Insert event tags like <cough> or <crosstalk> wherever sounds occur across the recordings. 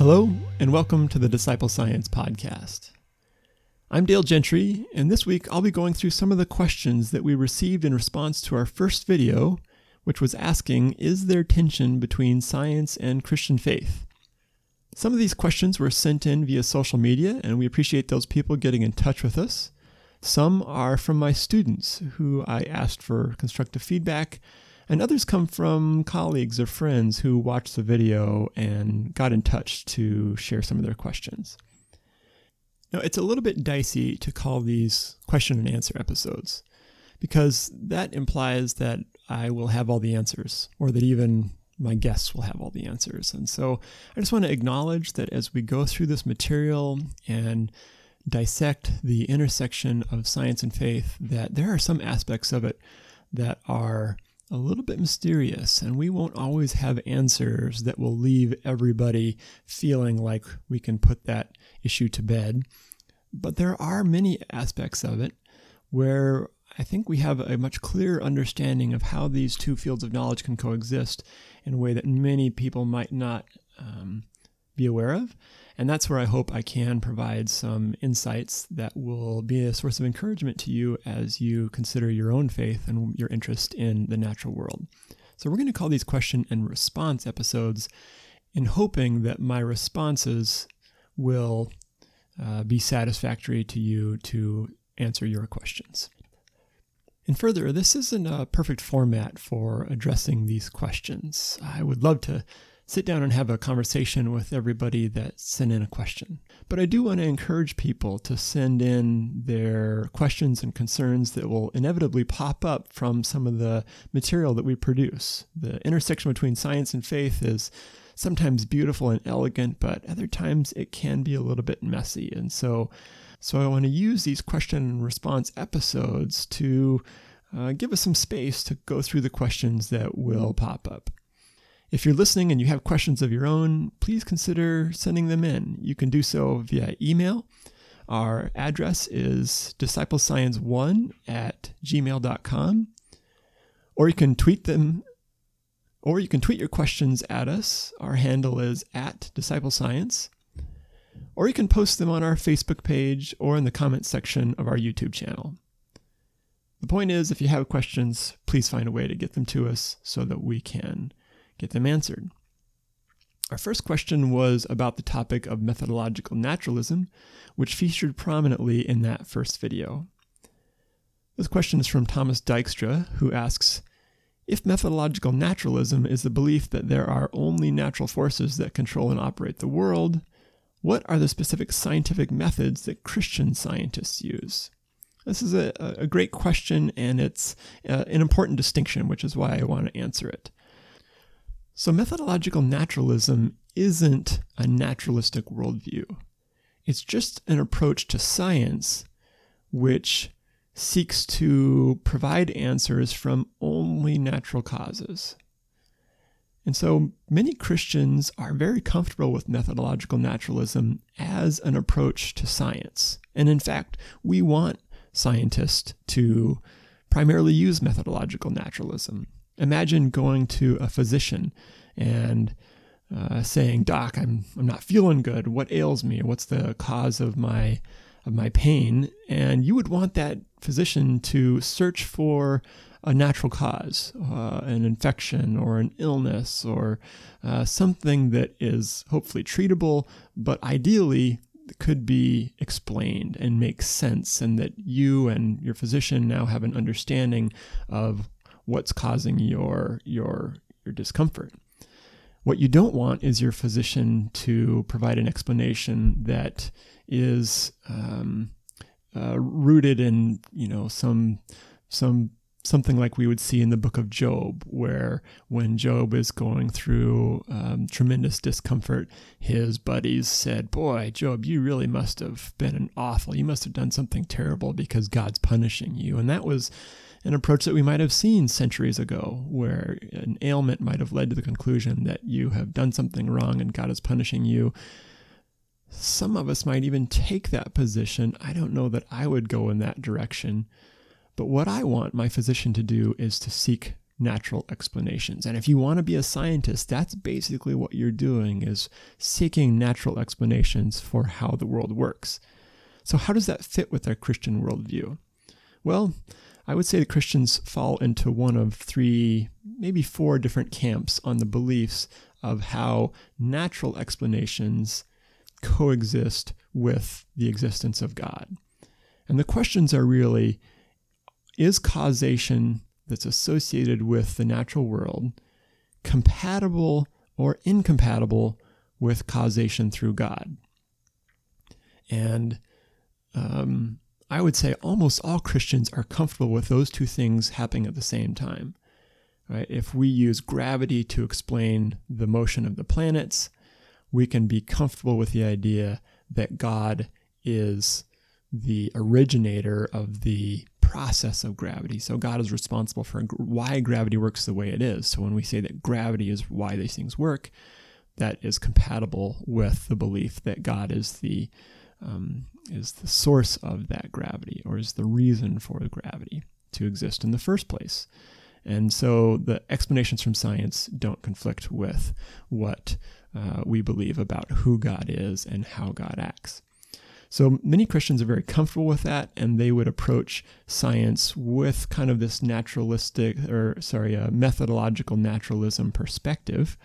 Hello, and welcome to the Disciple Science Podcast. I'm Dale Gentry, and this week I'll be going through some of the questions that we received in response to our first video, which was asking Is there tension between science and Christian faith? Some of these questions were sent in via social media, and we appreciate those people getting in touch with us. Some are from my students who I asked for constructive feedback and others come from colleagues or friends who watched the video and got in touch to share some of their questions. Now, it's a little bit dicey to call these question and answer episodes because that implies that I will have all the answers or that even my guests will have all the answers. And so I just want to acknowledge that as we go through this material and dissect the intersection of science and faith, that there are some aspects of it that are a little bit mysterious, and we won't always have answers that will leave everybody feeling like we can put that issue to bed. But there are many aspects of it where I think we have a much clearer understanding of how these two fields of knowledge can coexist in a way that many people might not um, be aware of. And that's where I hope I can provide some insights that will be a source of encouragement to you as you consider your own faith and your interest in the natural world. So, we're going to call these question and response episodes in hoping that my responses will uh, be satisfactory to you to answer your questions. And further, this isn't a perfect format for addressing these questions. I would love to sit down and have a conversation with everybody that sent in a question. But I do want to encourage people to send in their questions and concerns that will inevitably pop up from some of the material that we produce. The intersection between science and faith is sometimes beautiful and elegant, but other times it can be a little bit messy. And so, so I want to use these question and response episodes to uh, give us some space to go through the questions that will pop up. If you're listening and you have questions of your own, please consider sending them in. You can do so via email. Our address is disciplescience1 at gmail.com. Or you can tweet them, or you can tweet your questions at us. Our handle is at disciplescience. Or you can post them on our Facebook page or in the comments section of our YouTube channel. The point is, if you have questions, please find a way to get them to us so that we can get them answered. Our first question was about the topic of methodological naturalism, which featured prominently in that first video. This question is from Thomas Dykstra, who asks If methodological naturalism is the belief that there are only natural forces that control and operate the world, what are the specific scientific methods that Christian scientists use? This is a, a great question, and it's uh, an important distinction, which is why I want to answer it. So, methodological naturalism isn't a naturalistic worldview. It's just an approach to science which seeks to provide answers from only natural causes. And so many Christians are very comfortable with methodological naturalism as an approach to science. And in fact, we want scientists to primarily use methodological naturalism. Imagine going to a physician and uh, saying, "Doc, I'm I'm not feeling good. What ails me? What's the cause of my of my pain?" And you would want that physician to search for a natural cause, uh, an infection or an illness or uh, something that is hopefully treatable, but ideally could be explained and make sense, and that you and your physician now have an understanding of what's causing your your your discomfort. What you don't want is your physician to provide an explanation that is um, uh, rooted in you know some some something like we would see in the book of Job, where when Job is going through um, tremendous discomfort, his buddies said, Boy, Job, you really must have been an awful, you must have done something terrible because God's punishing you. And that was an approach that we might have seen centuries ago, where an ailment might have led to the conclusion that you have done something wrong and God is punishing you. Some of us might even take that position. I don't know that I would go in that direction. But what I want my physician to do is to seek natural explanations. And if you want to be a scientist, that's basically what you're doing is seeking natural explanations for how the world works. So how does that fit with our Christian worldview? Well, I would say the Christians fall into one of three, maybe four different camps on the beliefs of how natural explanations coexist with the existence of God. And the questions are really is causation that's associated with the natural world compatible or incompatible with causation through God? And um, I would say almost all Christians are comfortable with those two things happening at the same time. Right? If we use gravity to explain the motion of the planets, we can be comfortable with the idea that God is the originator of the process of gravity. So God is responsible for why gravity works the way it is. So when we say that gravity is why these things work, that is compatible with the belief that God is the um, is the source of that gravity or is the reason for gravity to exist in the first place. And so the explanations from science don't conflict with what uh, we believe about who God is and how God acts. So many Christians are very comfortable with that, and they would approach science with kind of this naturalistic, or sorry, a methodological naturalism perspective,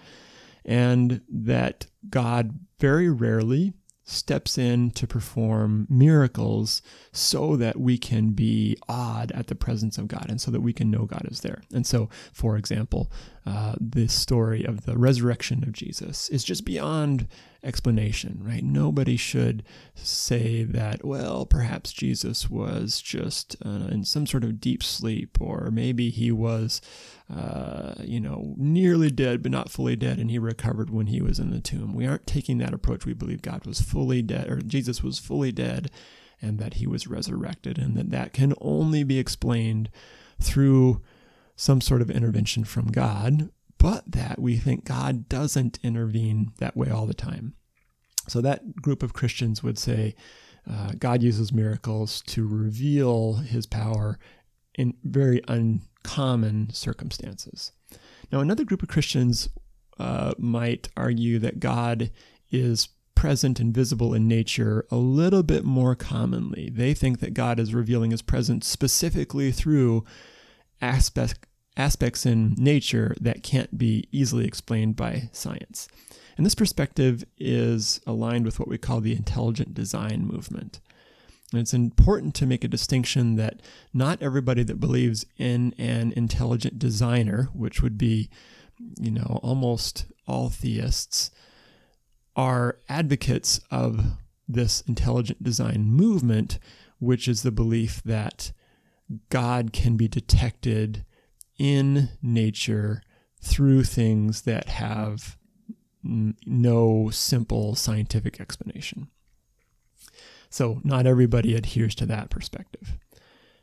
and that God very rarely steps in to perform miracles so that we can be awed at the presence of God and so that we can know God is there. And so, for example, uh, this story of the resurrection of Jesus is just beyond explanation, right? Nobody should say that, well, perhaps Jesus was just uh, in some sort of deep sleep, or maybe he was, uh, you know, nearly dead, but not fully dead, and he recovered when he was in the tomb. We aren't taking that approach. We believe God was fully dead, or Jesus was fully dead, and that he was resurrected, and that that can only be explained through some sort of intervention from God but that we think God doesn't intervene that way all the time. So that group of Christians would say uh, God uses miracles to reveal his power in very uncommon circumstances. Now, another group of Christians uh, might argue that God is present and visible in nature a little bit more commonly. They think that God is revealing his presence specifically through aspect, aspects in nature that can't be easily explained by science. And this perspective is aligned with what we call the intelligent design movement. And it's important to make a distinction that not everybody that believes in an intelligent designer, which would be, you know, almost all theists, are advocates of this intelligent design movement, which is the belief that God can be detected in nature through things that have no simple scientific explanation. So not everybody adheres to that perspective.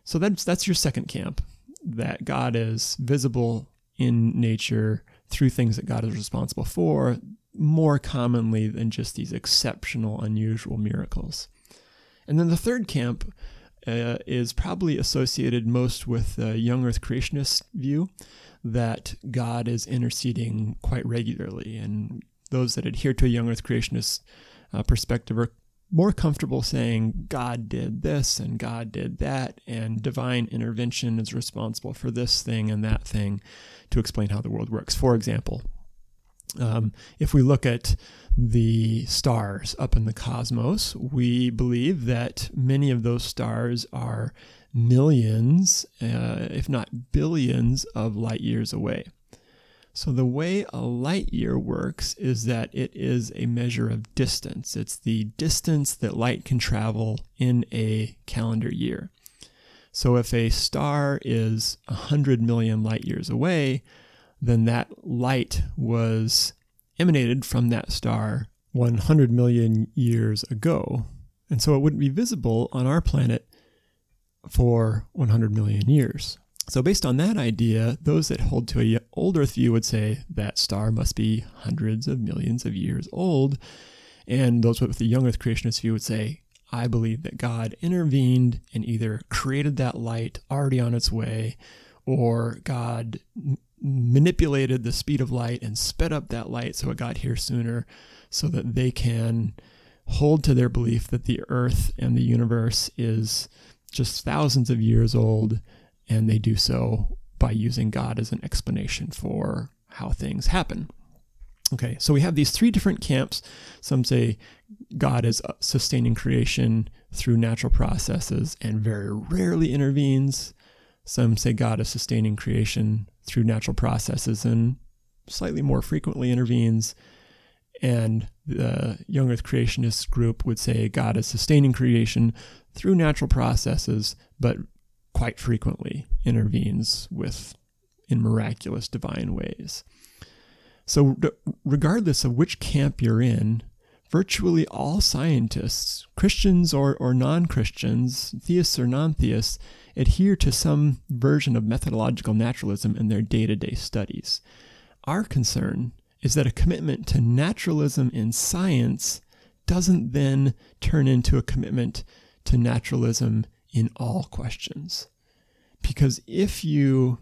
So that's that's your second camp that God is visible in nature through things that God is responsible for more commonly than just these exceptional unusual miracles. And then the third camp uh, is probably associated most with the young earth creationist view that God is interceding quite regularly. And those that adhere to a young earth creationist uh, perspective are more comfortable saying God did this and God did that, and divine intervention is responsible for this thing and that thing to explain how the world works. For example, um, if we look at the stars up in the cosmos, we believe that many of those stars are millions, uh, if not billions, of light years away. So, the way a light year works is that it is a measure of distance. It's the distance that light can travel in a calendar year. So, if a star is 100 million light years away, then that light was emanated from that star 100 million years ago. And so it wouldn't be visible on our planet for 100 million years. So, based on that idea, those that hold to a old Earth view would say that star must be hundreds of millions of years old. And those with the young Earth creationist view would say, I believe that God intervened and either created that light already on its way or God manipulated the speed of light and sped up that light so it got here sooner so that they can hold to their belief that the earth and the universe is just thousands of years old and they do so by using God as an explanation for how things happen. Okay, so we have these three different camps. Some say God is sustaining creation through natural processes and very rarely intervenes. Some say God is sustaining creation through natural processes and slightly more frequently intervenes. And the young earth creationist group would say God is sustaining creation through natural processes, but quite frequently intervenes with in miraculous divine ways. So, regardless of which camp you're in, virtually all scientists, Christians or, or non Christians, theists or non theists, adhere to some version of methodological naturalism in their day to day studies. Our concern is that a commitment to naturalism in science doesn't then turn into a commitment to naturalism in all questions. Because if you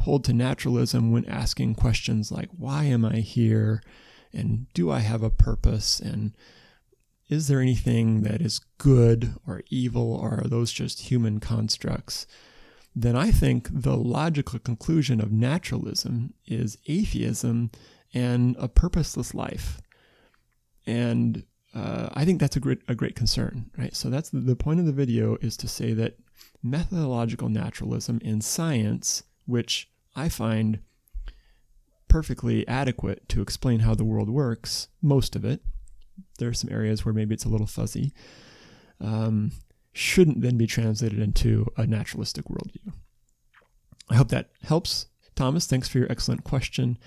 hold to naturalism when asking questions like, why am I here? And do I have a purpose? And is there anything that is good or evil, or are those just human constructs? Then I think the logical conclusion of naturalism is atheism and a purposeless life. And uh, I think that's a great a great concern, right? So that's the, the point of the video is to say that methodological naturalism in science, which I find perfectly adequate to explain how the world works, most of it. There are some areas where maybe it's a little fuzzy. Um, shouldn't then be translated into a naturalistic worldview. I hope that helps. Thomas, thanks for your excellent question.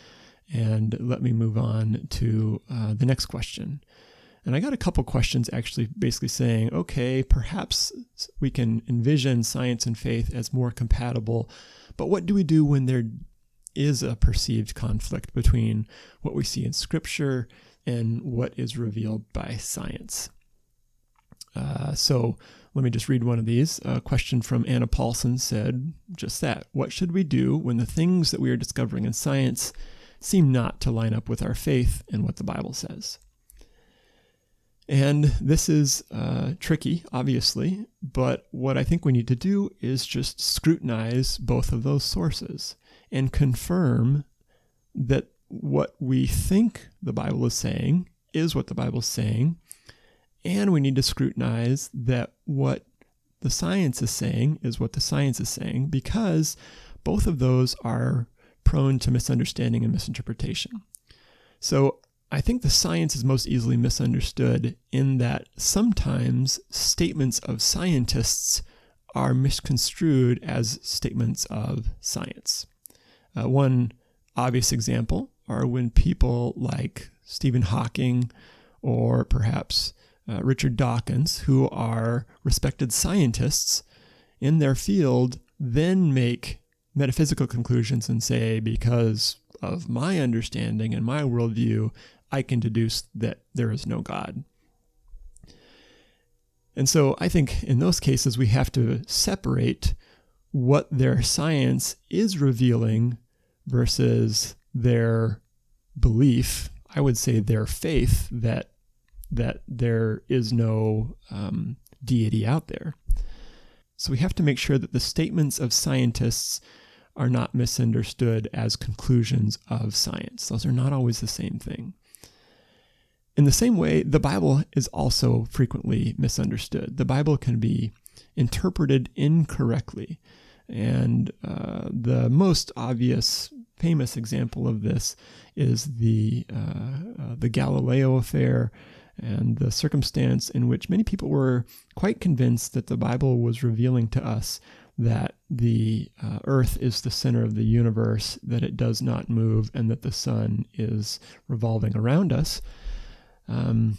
And let me move on to uh, the next question. And I got a couple questions actually basically saying, okay, perhaps we can envision science and faith as more compatible, but what do we do when there is a perceived conflict between what we see in scripture and what is revealed by science? Uh, so let me just read one of these. A question from Anna Paulson said just that. What should we do when the things that we are discovering in science seem not to line up with our faith and what the Bible says? And this is uh, tricky, obviously, but what I think we need to do is just scrutinize both of those sources and confirm that what we think the Bible is saying is what the Bible is saying. And we need to scrutinize that what the science is saying is what the science is saying because both of those are prone to misunderstanding and misinterpretation. So I think the science is most easily misunderstood in that sometimes statements of scientists are misconstrued as statements of science. Uh, one obvious example are when people like Stephen Hawking or perhaps uh, Richard Dawkins, who are respected scientists in their field, then make metaphysical conclusions and say, because of my understanding and my worldview, I can deduce that there is no God. And so I think in those cases, we have to separate what their science is revealing versus their belief. I would say their faith that that there is no um, deity out there. So we have to make sure that the statements of scientists are not misunderstood as conclusions of science. Those are not always the same thing. In the same way, the Bible is also frequently misunderstood. The Bible can be interpreted incorrectly. And uh, the most obvious, famous example of this is the, uh, uh, the Galileo affair and the circumstance in which many people were quite convinced that the Bible was revealing to us that the uh, earth is the center of the universe, that it does not move, and that the sun is revolving around us. Um,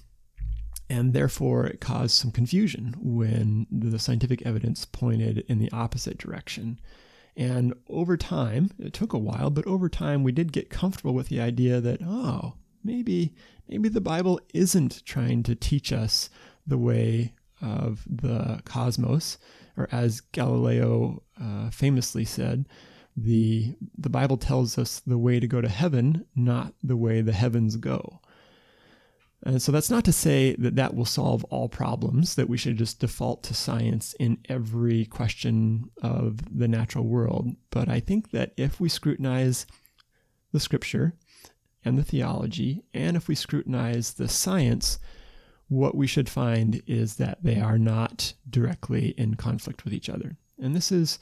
and therefore, it caused some confusion when the scientific evidence pointed in the opposite direction. And over time, it took a while, but over time, we did get comfortable with the idea that, oh, maybe, maybe the Bible isn't trying to teach us the way of the cosmos, or as Galileo uh, famously said, the the Bible tells us the way to go to heaven, not the way the heavens go. And so that's not to say that that will solve all problems, that we should just default to science in every question of the natural world. But I think that if we scrutinize the scripture and the theology, and if we scrutinize the science, what we should find is that they are not directly in conflict with each other. And this is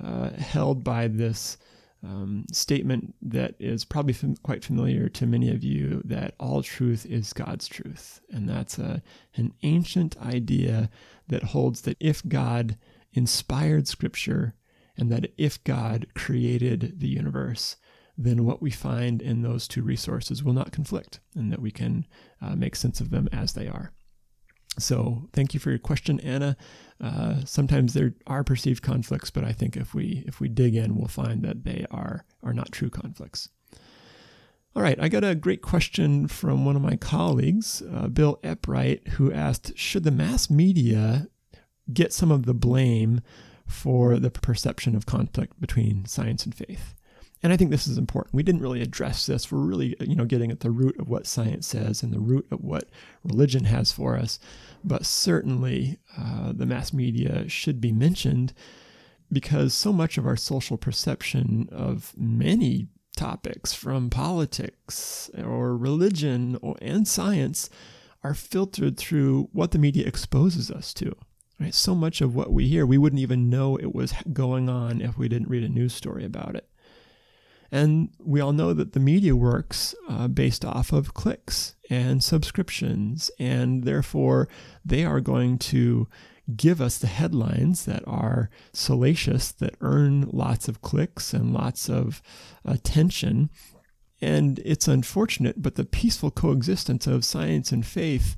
uh, held by this um, statement that is probably fam- quite familiar to many of you that all truth is God's truth. And that's a, an ancient idea that holds that if God inspired Scripture and that if God created the universe, then what we find in those two resources will not conflict and that we can uh, make sense of them as they are. So thank you for your question, Anna. Uh, sometimes there are perceived conflicts, but I think if we if we dig in, we'll find that they are are not true conflicts. All right, I got a great question from one of my colleagues, uh, Bill Eppright, who asked, should the mass media get some of the blame for the perception of conflict between science and faith? And I think this is important. We didn't really address this. We're really, you know, getting at the root of what science says and the root of what religion has for us. But certainly, uh, the mass media should be mentioned because so much of our social perception of many topics, from politics or religion or, and science, are filtered through what the media exposes us to. Right? So much of what we hear, we wouldn't even know it was going on if we didn't read a news story about it. And we all know that the media works uh, based off of clicks and subscriptions, and therefore they are going to give us the headlines that are salacious, that earn lots of clicks and lots of attention. And it's unfortunate, but the peaceful coexistence of science and faith,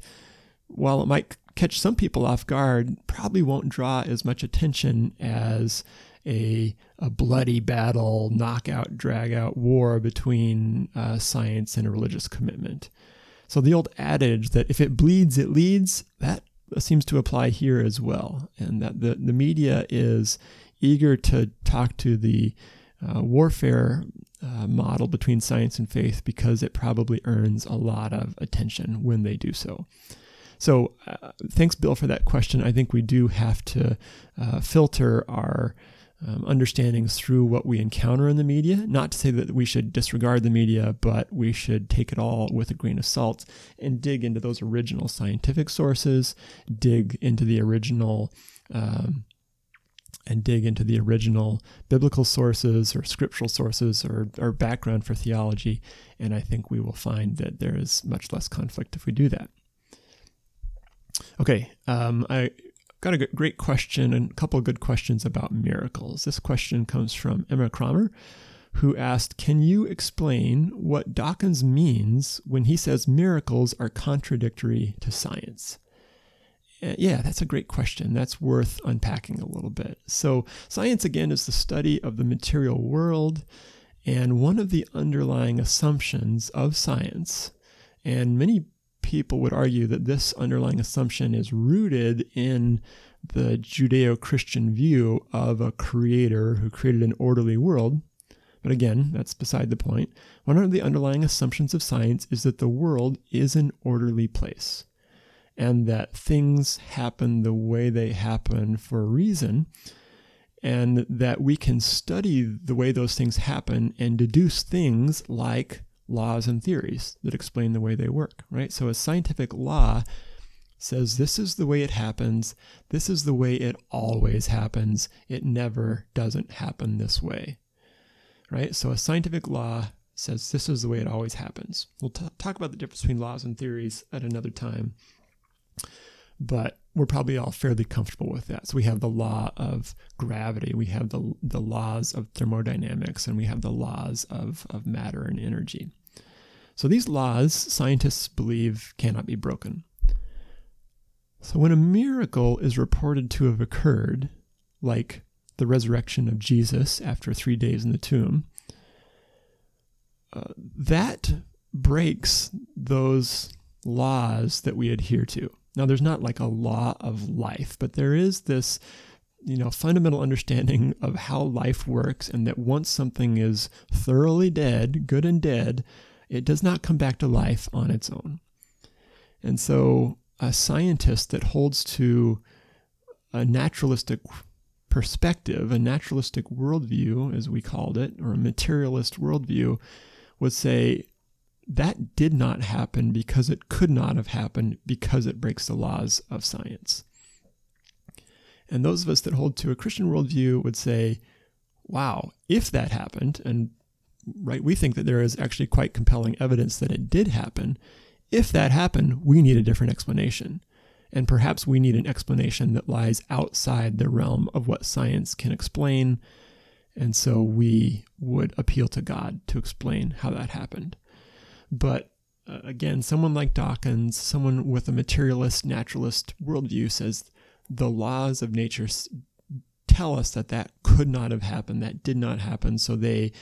while it might catch some people off guard, probably won't draw as much attention as a, a bloody battle, knockout, drag out war between uh, science and a religious commitment. So the old adage that if it bleeds, it leads, that seems to apply here as well. And that the, the media is eager to talk to the uh, warfare uh, model between science and faith because it probably earns a lot of attention when they do so. So, uh, thanks, Bill, for that question. I think we do have to uh, filter our um, understandings through what we encounter in the media. Not to say that we should disregard the media, but we should take it all with a grain of salt and dig into those original scientific sources, dig into the original. Um, and dig into the original biblical sources or scriptural sources or, or background for theology. And I think we will find that there is much less conflict if we do that. Okay, um, I got a great question and a couple of good questions about miracles. This question comes from Emma Kramer, who asked, Can you explain what Dawkins means when he says miracles are contradictory to science? Uh, yeah, that's a great question. That's worth unpacking a little bit. So, science again is the study of the material world, and one of the underlying assumptions of science, and many people would argue that this underlying assumption is rooted in the Judeo Christian view of a creator who created an orderly world. But again, that's beside the point. One of the underlying assumptions of science is that the world is an orderly place and that things happen the way they happen for a reason, and that we can study the way those things happen and deduce things like laws and theories that explain the way they work, right? So a scientific law says this is the way it happens, this is the way it always happens, it never doesn't happen this way, right? So a scientific law says this is the way it always happens. We'll t- talk about the difference between laws and theories at another time, but we're probably all fairly comfortable with that. So we have the law of gravity, we have the, the laws of thermodynamics, and we have the laws of, of matter and energy. So these laws, scientists believe, cannot be broken. So when a miracle is reported to have occurred, like the resurrection of Jesus after three days in the tomb, uh, that breaks those laws that we adhere to. Now, there's not like a law of life, but there is this you know fundamental understanding of how life works and that once something is thoroughly dead good and dead it does not come back to life on its own. And so a scientist that holds to a naturalistic perspective a naturalistic worldview as we called it or a materialist worldview would say that did not happen because it could not have happened because it breaks the laws of science. And those of us that hold to a Christian worldview would say, wow, if that happened, and right, we think that there is actually quite compelling evidence that it did happen. If that happened, we need a different explanation. And perhaps we need an explanation that lies outside the realm of what science can explain. And so we would appeal to God to explain how that happened. But uh, again, someone like Dawkins, someone with a materialist, naturalist worldview, says the laws of nature tell us that that could not have happened, that did not happen. So they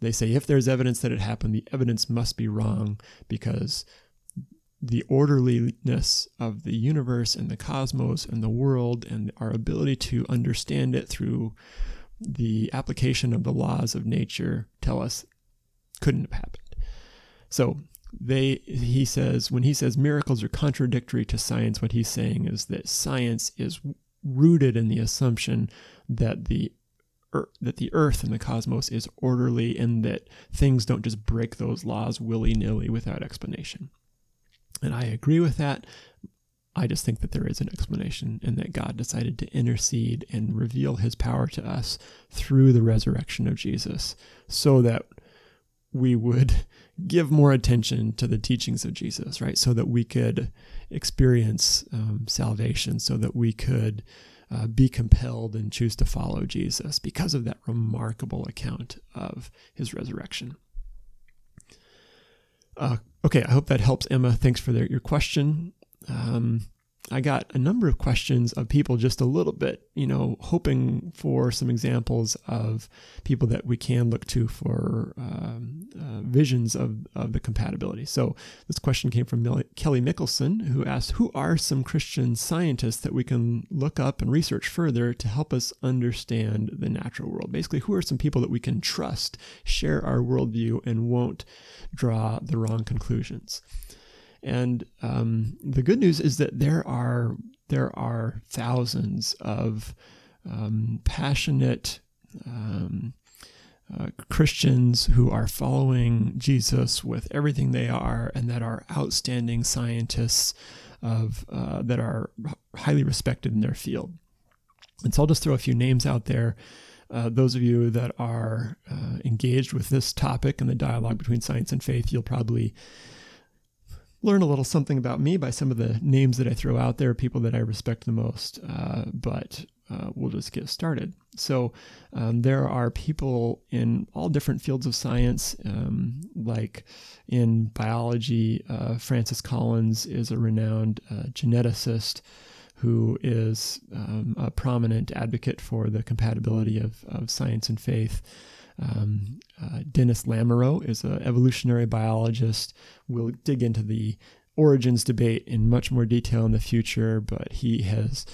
they say if there's evidence that it happened, the evidence must be wrong because the orderliness of the universe and the cosmos and the world and our ability to understand it through the application of the laws of nature tell us couldn't have happened. So they he says when he says miracles are contradictory to science what he's saying is that science is rooted in the assumption that the that the earth and the cosmos is orderly and that things don't just break those laws willy-nilly without explanation and i agree with that i just think that there is an explanation and that god decided to intercede and reveal his power to us through the resurrection of jesus so that we would <laughs> give more attention to the teachings of Jesus, right? So that we could experience um, salvation, so that we could uh, be compelled and choose to follow Jesus because of that remarkable account of his resurrection. Uh, okay, I hope that helps, Emma. Thanks for the, your question. Um, I got a number of questions of people just a little bit, you know, hoping for some examples of people that we can look to for um, uh, visions of, of the compatibility. So this question came from Kelly Mickelson, who asked, Who are some Christian scientists that we can look up and research further to help us understand the natural world? Basically, who are some people that we can trust, share our worldview, and won't draw the wrong conclusions? And um, the good news is that there are there are thousands of um, passionate um, uh, Christians who are following Jesus with everything they are, and that are outstanding scientists of uh, that are highly respected in their field. And so I'll just throw a few names out there. Uh, those of you that are uh, engaged with this topic and the dialogue between science and faith, you'll probably learn a little something about me by some of the names that I throw out there, people that I respect the most. Uh, but uh, we'll just get started. So, um, there are people in all different fields of science, um, like in biology, uh, Francis Collins is a renowned uh, geneticist who is um, a prominent advocate for the compatibility of, of science and faith. Um, uh, Dennis Lamoureux is an evolutionary biologist. We'll dig into the origins debate in much more detail in the future, but he has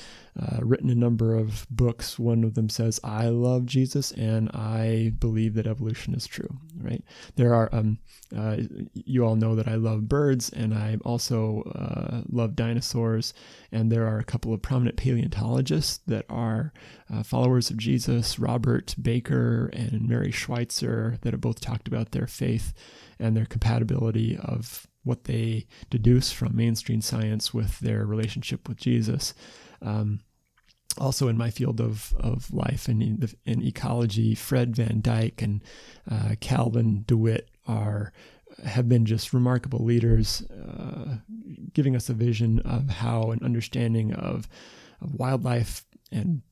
uh, written a number of books. One of them says, I love Jesus and I believe that evolution is true, right? There are, um, uh, you all know that I love birds and I also uh, love dinosaurs. And there are a couple of prominent paleontologists that are uh, followers of Jesus, Robert Bakker and Mary Schweitzer, that have both talked about their faith and their compatibility of what they deduce from mainstream science with their relationship with Jesus. Um, also in my field of, of life and in, in ecology, Fred Van Dyke and uh, Calvin DeWitt are have been just remarkable leaders, uh, giving us a vision of how an understanding of, of wildlife and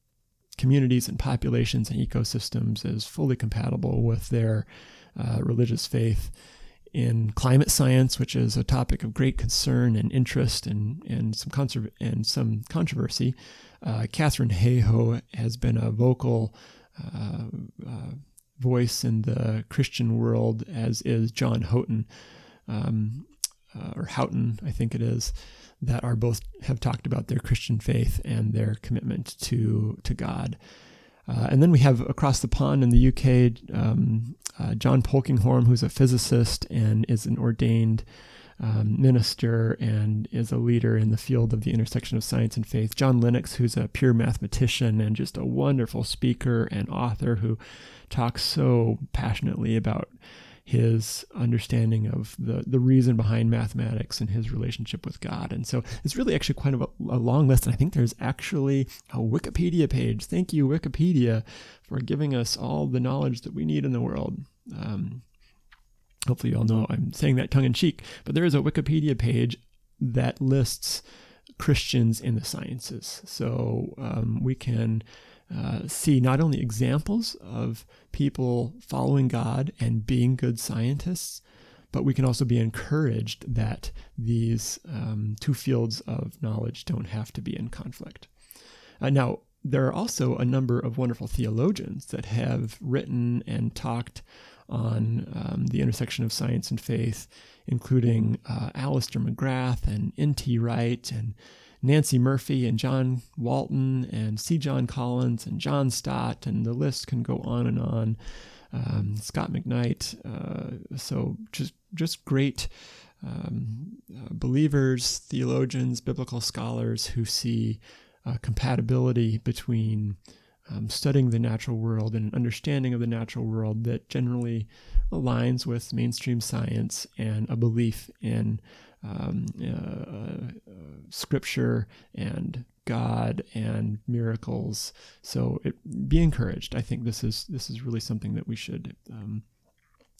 communities and populations and ecosystems is fully compatible with their uh, religious faith in climate science, which is a topic of great concern and interest and, and some conserv- and some controversy. Uh, Katharine Hayhoe has been a vocal uh, uh, voice in the Christian world, as is John Houghton. Um, uh, or Houghton, I think it is, that are both have talked about their Christian faith and their commitment to to God. Uh, and then we have across the pond in the UK, um, uh, John Polkinghorne, who's a physicist and is an ordained um, minister and is a leader in the field of the intersection of science and faith. John Lennox, who's a pure mathematician and just a wonderful speaker and author who talks so passionately about his understanding of the, the reason behind mathematics and his relationship with God. And so it's really actually quite a, a long list. And I think there's actually a Wikipedia page. Thank you, Wikipedia, for giving us all the knowledge that we need in the world. Um, hopefully, you all know I'm saying that tongue in cheek, but there is a Wikipedia page that lists Christians in the sciences. So um, we can uh, see not only examples of people following God and being good scientists, but we can also be encouraged that these um, two fields of knowledge don't have to be in conflict. Uh, now, there are also a number of wonderful theologians that have written and talked on um, the intersection of science and faith, including uh, Alister McGrath and N.T. Wright and Nancey Murphy and John Walton and C. John Collins and John Stott, and the list can go on and on. Um, Scot McKnight. Uh, so just just great um, uh, believers, theologians, biblical scholars who see uh, compatibility between um, studying the natural world and an understanding of the natural world that generally aligns with mainstream science and a belief in um, uh, uh, scripture and God and miracles. So it, be encouraged. I think this is this is really something that we should um,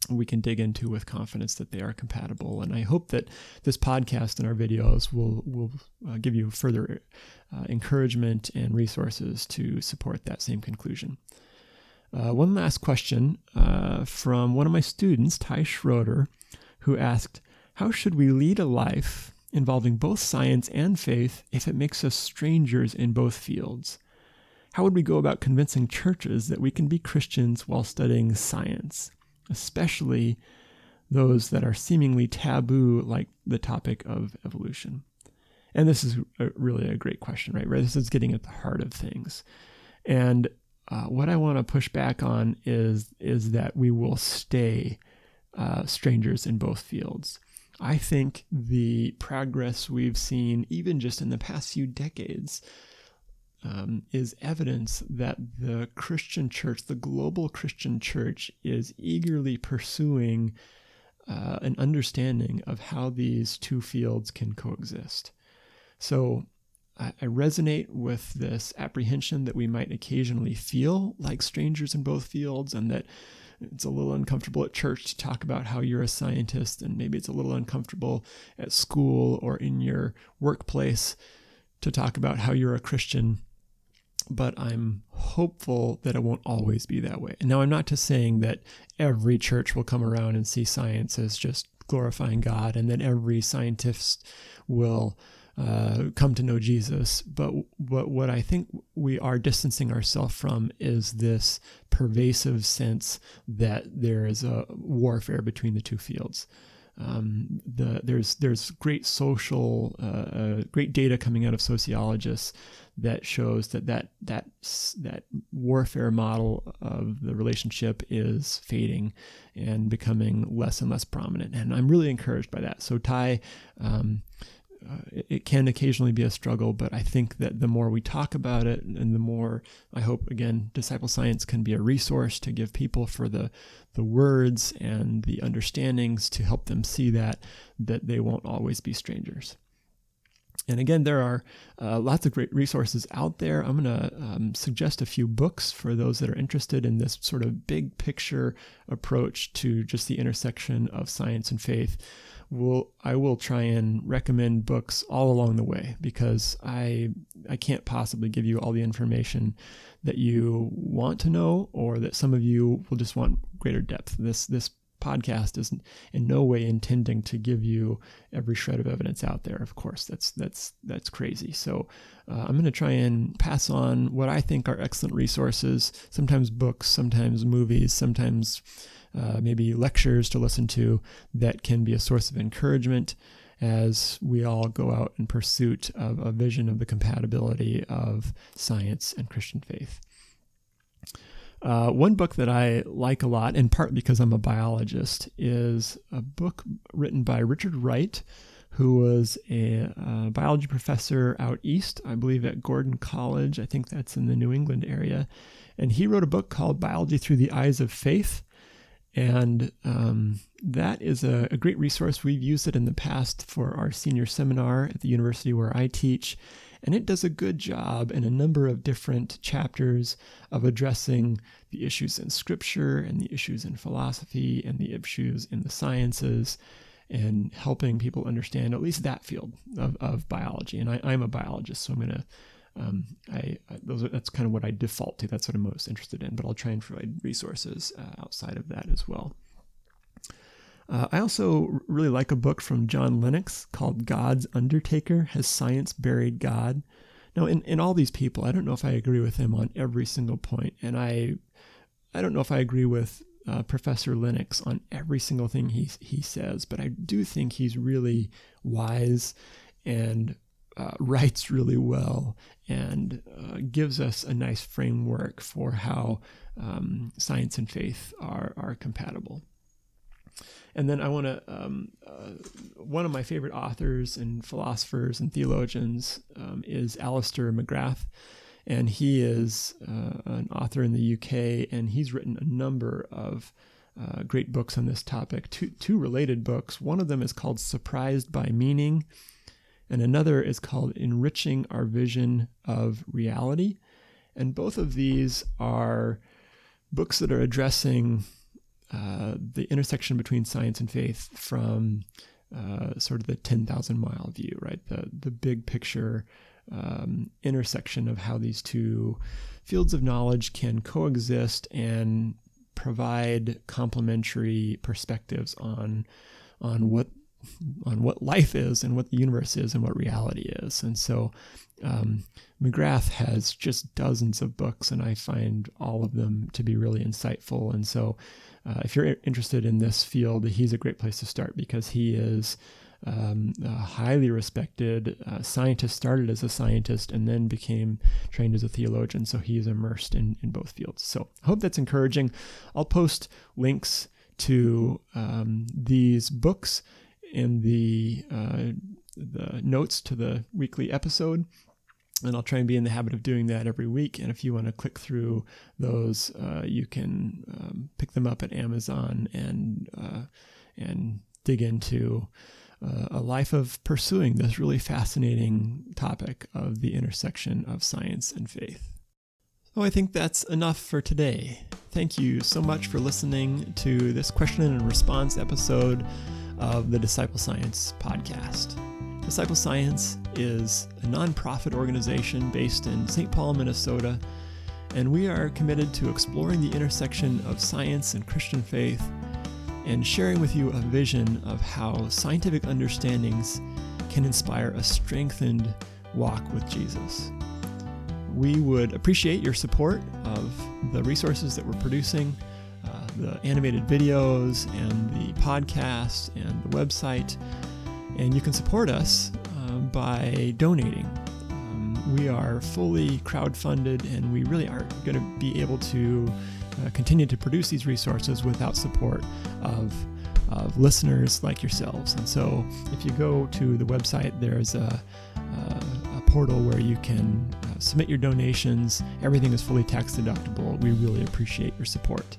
we can dig into with confidence that they are compatible. And I hope that this podcast and our videos will will uh, give you further uh, encouragement and resources to support that same conclusion. Uh, one last question uh, from one of my students, Ty Schroeder, who asked, how should we lead a life involving both science and faith if it makes us strangers in both fields? How would we go about convincing churches that we can be Christians while studying science, especially those that are seemingly taboo, like the topic of evolution? And this is a, really a great question, right? This is getting at the heart of things. And uh, what I want to push back on is is that we will stay uh, strangers in both fields. I think the progress we've seen, even just in the past few decades, um, is evidence that the Christian church, the global Christian church, is eagerly pursuing uh, an understanding of how these two fields can coexist. So I, I resonate with this apprehension that we might occasionally feel like strangers in both fields and that it's a little uncomfortable at church to talk about how you're a scientist, and maybe it's a little uncomfortable at school or in your workplace to talk about how you're a Christian. But I'm hopeful that it won't always be that way. And now, I'm not just saying that every church will come around and see science as just glorifying God and that every scientist will uh, come to know Jesus. But, but what I think we are distancing ourselves from is this pervasive sense that there is a warfare between the two fields. Um, the, there's there's great social uh, uh, great data coming out of sociologists that shows that that that that warfare model of the relationship is fading and becoming less and less prominent and I'm really encouraged by that so Ty um, uh, it, can occasionally be a struggle, but I think that the more we talk about it and the more I hope again disciple science can be a resource to give people for the the words and the understandings to help them see that that they won't always be strangers. And again, there are uh, lots of great resources out there. I'm going to um, suggest a few books for those that are interested in this sort of big picture approach to just the intersection of science and faith will I will try and recommend books all along the way because I I can't possibly give you all the information that you want to know or that some of you will just want greater depth. This this podcast is in no way intending to give you every shred of evidence out there. Of course, that's that's that's crazy. So uh, I'm going to try and pass on what I think are excellent resources. Sometimes books, sometimes movies, sometimes uh, maybe lectures to listen to that can be a source of encouragement. as we all go out in pursuit of a vision of the compatibility of science and Christian faith. Uh, one book that I like a lot, in part because I'm a biologist, is a book written by Richard Wright, who was a, a biology professor out east, I believe at Gordon College. I think that's in the New England area. And he wrote a book called Biology Through the Eyes of Faith. And um, that is a, a, great resource. We've used it in the past for our senior seminar at the university where I teach. And it does a good job in a number of different chapters of addressing the issues in scripture and the issues in philosophy and the issues in the sciences and helping people understand at least that field of, of biology. And I, am a biologist, so I'm going to, um, I, I, those are, that's kind of what I default to. That's what I'm most interested in, but I'll try and provide resources uh, outside of that as well. Uh, I also really like a book from John Lennox called God's Undertaker Has Science Buried God? Now, in, in all these people, I don't know if I agree with him on every single point, and I I don't know if I agree with uh, Professor Lennox on every single thing he he says, but I do think he's really wise and uh, writes really well and uh, gives us a nice framework for how um, science and faith are are compatible. And then I want to, um, uh, one of my favorite authors and philosophers and theologians um, is Alister McGrath and he is uh, an author in the UK, and he's written a number of uh, great books on this topic. Two, two related books. One of them is called Surprised by Meaning, and another is called Enriching Our Vision of Reality. And both of these are books that are addressing uh, the intersection between science and faith from uh, sort of the 10,000 mile view, right? The, the big picture um, intersection of how these two fields of knowledge can coexist and provide complementary perspectives on on what on what life is and what the universe is and what reality is. And so um, McGrath has just dozens of books, and I find all of them to be really insightful. And so, uh, if you're interested in this field, he's a great place to start because he is um, a highly respected uh, scientist, started as a scientist and then became trained as a theologian. So he is immersed in, in both fields. So I hope that's encouraging. I'll post links to um, these books in the uh, the notes to the weekly episode and I'll try and be in the habit of doing that every week. And if you want to click through those, uh, you can um, pick them up at Amazon and uh, and dig into uh, a life of pursuing this really fascinating topic of the intersection of science and faith. So I think that's enough for today. Thank you so much for listening to this question and response episode of the Disciple Science podcast. Disciple Science is a nonprofit organization based in St. Paul, Minnesota, and we are committed to exploring the intersection of science and Christian faith and sharing with you a vision of how scientific understandings can inspire a strengthened walk with Jesus. We would appreciate your support of the resources that we're producing, the animated videos, and the podcast, and the website. And you can support us uh, by donating. Um, we are fully crowd-funded, and we really aren't going to be able to uh, continue to produce these resources without support of, of listeners like yourselves. And so if you go to the website, there's a, a, a portal where you can uh, submit your donations. Everything is fully tax deductible. We really appreciate your support.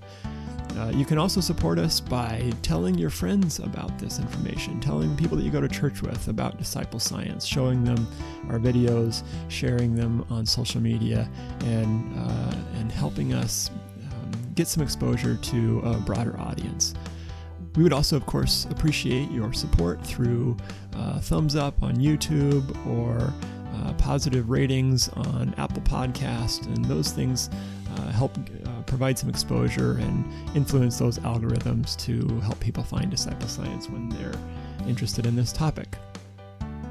Uh, you can also support us by telling your friends about this information, telling people that you go to church with about disciple science, showing them our videos, sharing them on social media, and uh, and helping us get some exposure to a broader audience. We would also, of course, appreciate your support through uh, thumbs up on YouTube or uh, positive ratings on Apple Podcast, and those things uh, help uh, provide some exposure and influence those algorithms to help people find disciple science when they're interested in this topic.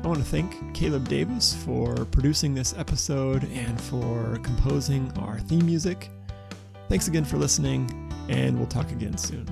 I want to thank Caleb Davis for producing this episode and for composing our theme music. Thanks again for listening, and we'll talk again soon.